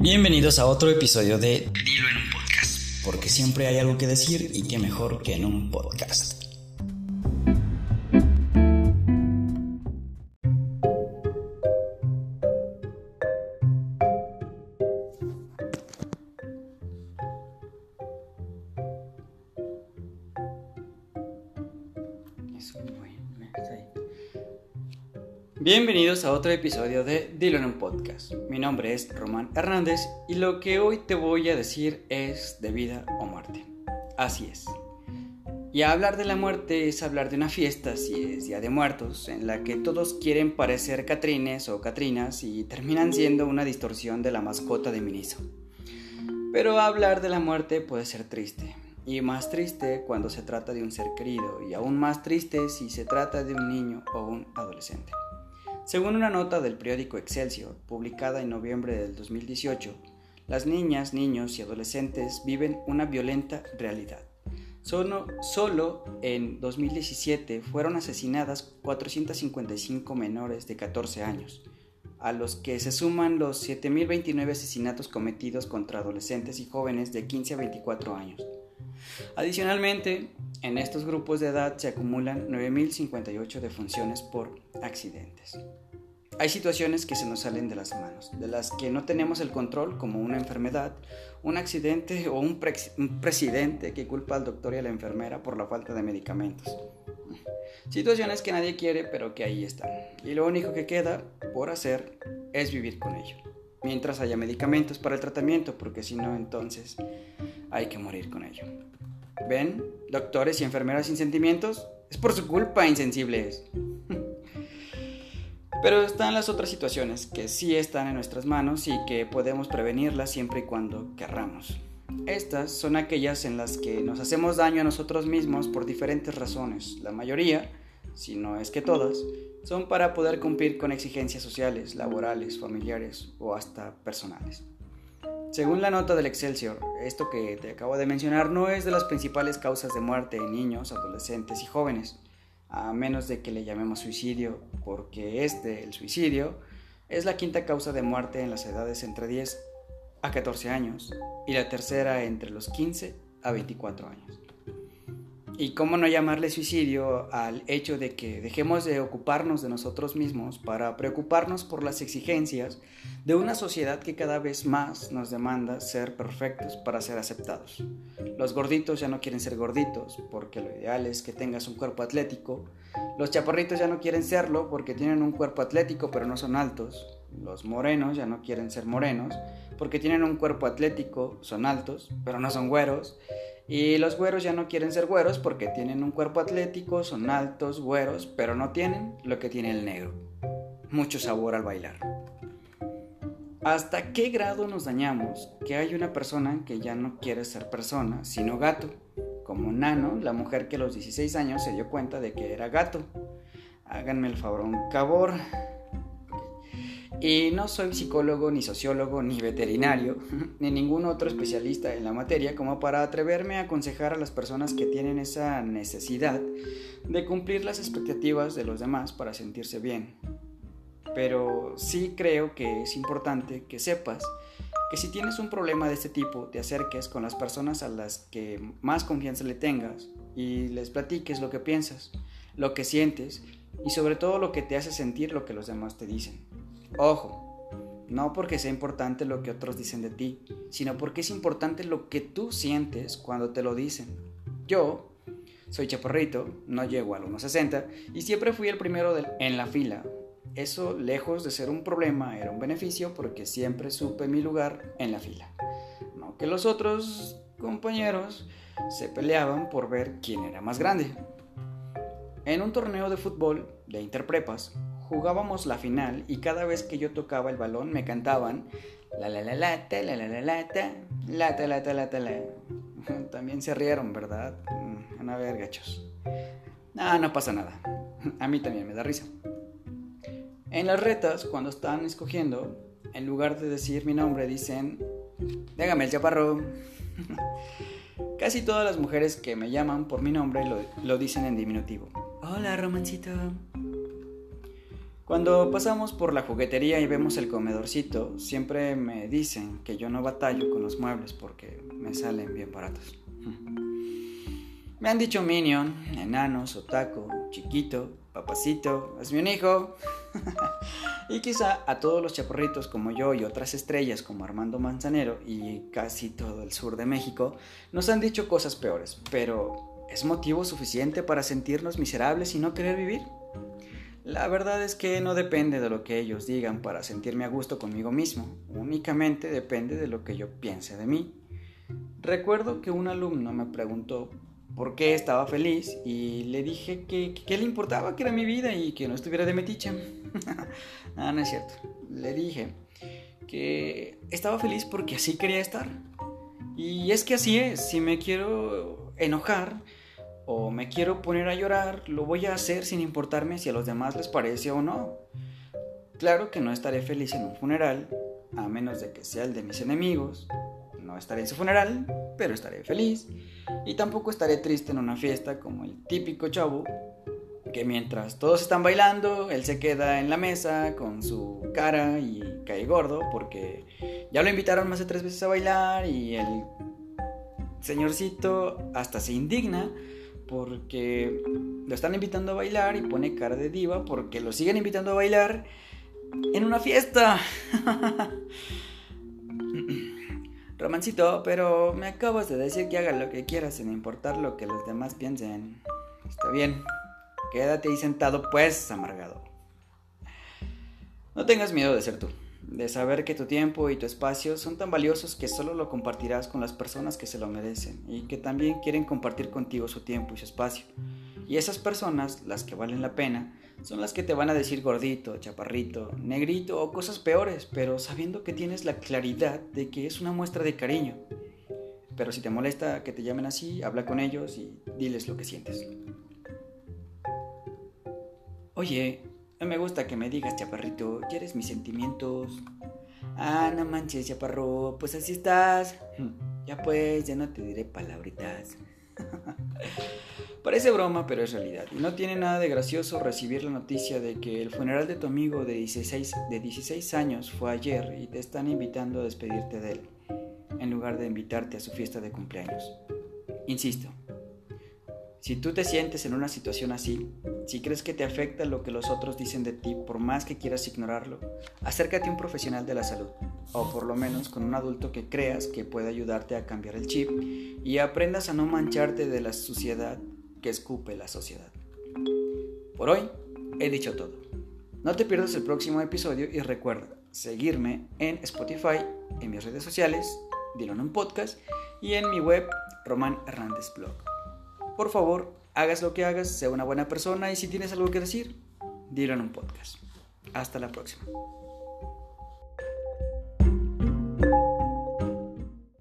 Bienvenidos a otro episodio de Dilo en un podcast, porque siempre hay algo que decir y qué mejor que en un podcast. Bienvenidos a otro episodio de Dilo en podcast. Mi nombre es Román Hernández y lo que hoy te voy a decir es de vida o muerte. Así es. Y hablar de la muerte es hablar de una fiesta, si es Día de Muertos, en la que todos quieren parecer Catrines o Catrinas y terminan siendo una distorsión de la mascota de Miniso. Pero hablar de la muerte puede ser triste, y más triste cuando se trata de un ser querido, y aún más triste si se trata de un niño o un adolescente. Según una nota del periódico Excelsior, publicada en noviembre del 2018, las niñas, niños y adolescentes viven una violenta realidad. Solo, solo, en 2017 fueron asesinadas 455 menores de 14 años, a los que se suman los 7.029 asesinatos cometidos contra adolescentes y jóvenes de 15 a 24 años. Adicionalmente, en estos grupos de edad se acumulan 9.058 defunciones por accidentes. Hay situaciones que se nos salen de las manos, de las que no tenemos el control, como una enfermedad, un accidente o un, presidente que culpa al doctor y a la enfermera por la falta de medicamentos. Situaciones que nadie quiere, pero que ahí están. Y lo único que queda por hacer es vivir con ello. Mientras haya medicamentos para el tratamiento, porque si no, entonces hay que morir con ello. ¿Ven? Doctores y enfermeras sin sentimientos. Es por su culpa, insensibles. Pero están las otras situaciones que sí están en nuestras manos y que podemos prevenirlas siempre y cuando querramos. Estas son aquellas en las que nos hacemos daño a nosotros mismos por diferentes razones. La mayoría, si no es que todas, son para poder cumplir con exigencias sociales, laborales, familiares o hasta personales. Según la nota del Excelsior, esto que te acabo de mencionar no es de las principales causas de muerte en niños, adolescentes y jóvenes a menos de que le llamemos suicidio, porque este, el suicidio, es la quinta causa de muerte en las edades entre 10 a 14 años y la tercera entre los 15 a 24 años. ¿Y cómo no llamarle suicidio al hecho de que dejemos de ocuparnos de nosotros mismos para preocuparnos por las exigencias de una sociedad que cada vez más nos demanda ser perfectos para ser aceptados? Los gorditos ya no quieren ser gorditos porque lo ideal es que tengas un cuerpo atlético. Los chaparritos ya no quieren serlo porque tienen un cuerpo atlético pero no son altos. Los morenos ya no quieren ser morenos porque tienen un cuerpo atlético, son altos, pero no son güeros. Y los güeros ya no quieren ser güeros porque tienen un cuerpo atlético, son altos, güeros, pero no tienen lo que tiene el negro. Mucho sabor al bailar. ¿Hasta qué grado nos dañamos que hay una persona que ya no quiere ser persona, sino gato? Como Nano, la mujer que a los 16 años se dio cuenta de que era gato. Háganme el favor, un cabor. Y no soy psicólogo, ni sociólogo, ni veterinario, ni ningún otro especialista en la materia como para atreverme a aconsejar a las personas que tienen esa necesidad de cumplir las expectativas de los demás para sentirse bien. Pero sí creo que es importante que sepas que si tienes un problema de este tipo, te acerques con las personas a las que más confianza le tengas y les platiques lo que piensas, lo que sientes y sobre todo lo que te hace sentir lo que los demás te dicen. Ojo, no porque sea importante lo que otros dicen de ti, sino porque es importante lo que tú sientes cuando te lo dicen. Yo soy chaparrito, no llego al 1,60 y siempre fui el primero en la fila. Eso, lejos de ser un problema, era un beneficio porque siempre supe mi lugar en la fila. No que los otros compañeros se peleaban por ver quién era más grande. En un torneo de fútbol de interprepas, jugábamos la final y cada vez que yo tocaba el balón me cantaban la la la lata, la la la lata, lata, lata, lata, la. También se rieron, ¿verdad? Mm, a ver, gachos. Ah, no pasa nada. A mí también me da risa. En las retas, cuando están escogiendo, en lugar de decir mi nombre, dicen, déjame el chaparro. Casi todas las mujeres que me llaman por mi nombre lo, lo dicen en diminutivo. Hola, romancito. Cuando pasamos por la juguetería y vemos el comedorcito, siempre me dicen que yo no batallo con los muebles porque me salen bien baratos. Me han dicho Minion, enanos, otaco, chiquito, papacito, hazme un hijo. y quizá a todos los chaparritos como yo y otras estrellas como Armando Manzanero y casi todo el sur de México nos han dicho cosas peores, pero ¿es motivo suficiente para sentirnos miserables y no querer vivir? La verdad es que no depende de lo que ellos digan para sentirme a gusto conmigo mismo, únicamente depende de lo que yo piense de mí. Recuerdo que un alumno me preguntó por qué estaba feliz y le dije que, le importaba que era mi vida y que no estuviera de metiche. ah, no es cierto. Le dije que estaba feliz porque así quería estar. Y es que así es, si me quiero enojar o me quiero poner a llorar, lo voy a hacer sin importarme si a los demás les parece o no. Claro que no estaré feliz en un funeral, a menos de que sea el de mis enemigos, no estaré en su funeral, pero estaré feliz. Y tampoco estaré triste en una fiesta como el típico chavo que mientras todos están bailando, él se queda en la mesa con su cara y cae gordo porque ya lo invitaron más de tres veces a bailar y el señorcito hasta se indigna porque lo están invitando a bailar y pone cara de diva porque lo siguen invitando a bailar en una fiesta. Romancito, pero me acabas de decir que haga lo que quieras sin importar lo que los demás piensen. Está bien. Quédate ahí sentado, pues, amargado. No tengas miedo de ser tú, de saber que tu tiempo y tu espacio son tan valiosos que solo lo compartirás con las personas que se lo merecen y que también quieren compartir contigo su tiempo y su espacio. Y esas personas, las que valen la pena, son las que te van a decir gordito, chaparrito, negrito o cosas peores, pero sabiendo que tienes la claridad de que es una muestra de cariño. Pero si te molesta que te llamen así, habla con ellos y diles lo que sientes. Oye, no me gusta que me digas, chaparrito, ¿quieres mis sentimientos? Ah, no manches, chaparro, pues así estás. Ya pues, ya no te diré palabritas. Parece broma, pero es realidad. Y no tiene nada de gracioso recibir la noticia de que el funeral de tu amigo de 16, de 16 años fue ayer y te están invitando a despedirte de él, en lugar de invitarte a su fiesta de cumpleaños. Insisto, si tú te sientes en una situación así, si crees que te afecta lo que los otros dicen de ti, por más que quieras ignorarlo, acércate a un profesional de la salud, o por lo menos con un adulto que creas que puede ayudarte a cambiar el chip y aprendas a no mancharte de la suciedad que escupe la sociedad. Por hoy he dicho todo. No te pierdas el próximo episodio y recuerda seguirme en Spotify, en mis redes sociales, Dilo en podcast y en mi web Román Hernández Blog. Por favor, hagas lo que hagas, sea una buena persona y si tienes algo que decir, dilo en un podcast. Hasta la próxima.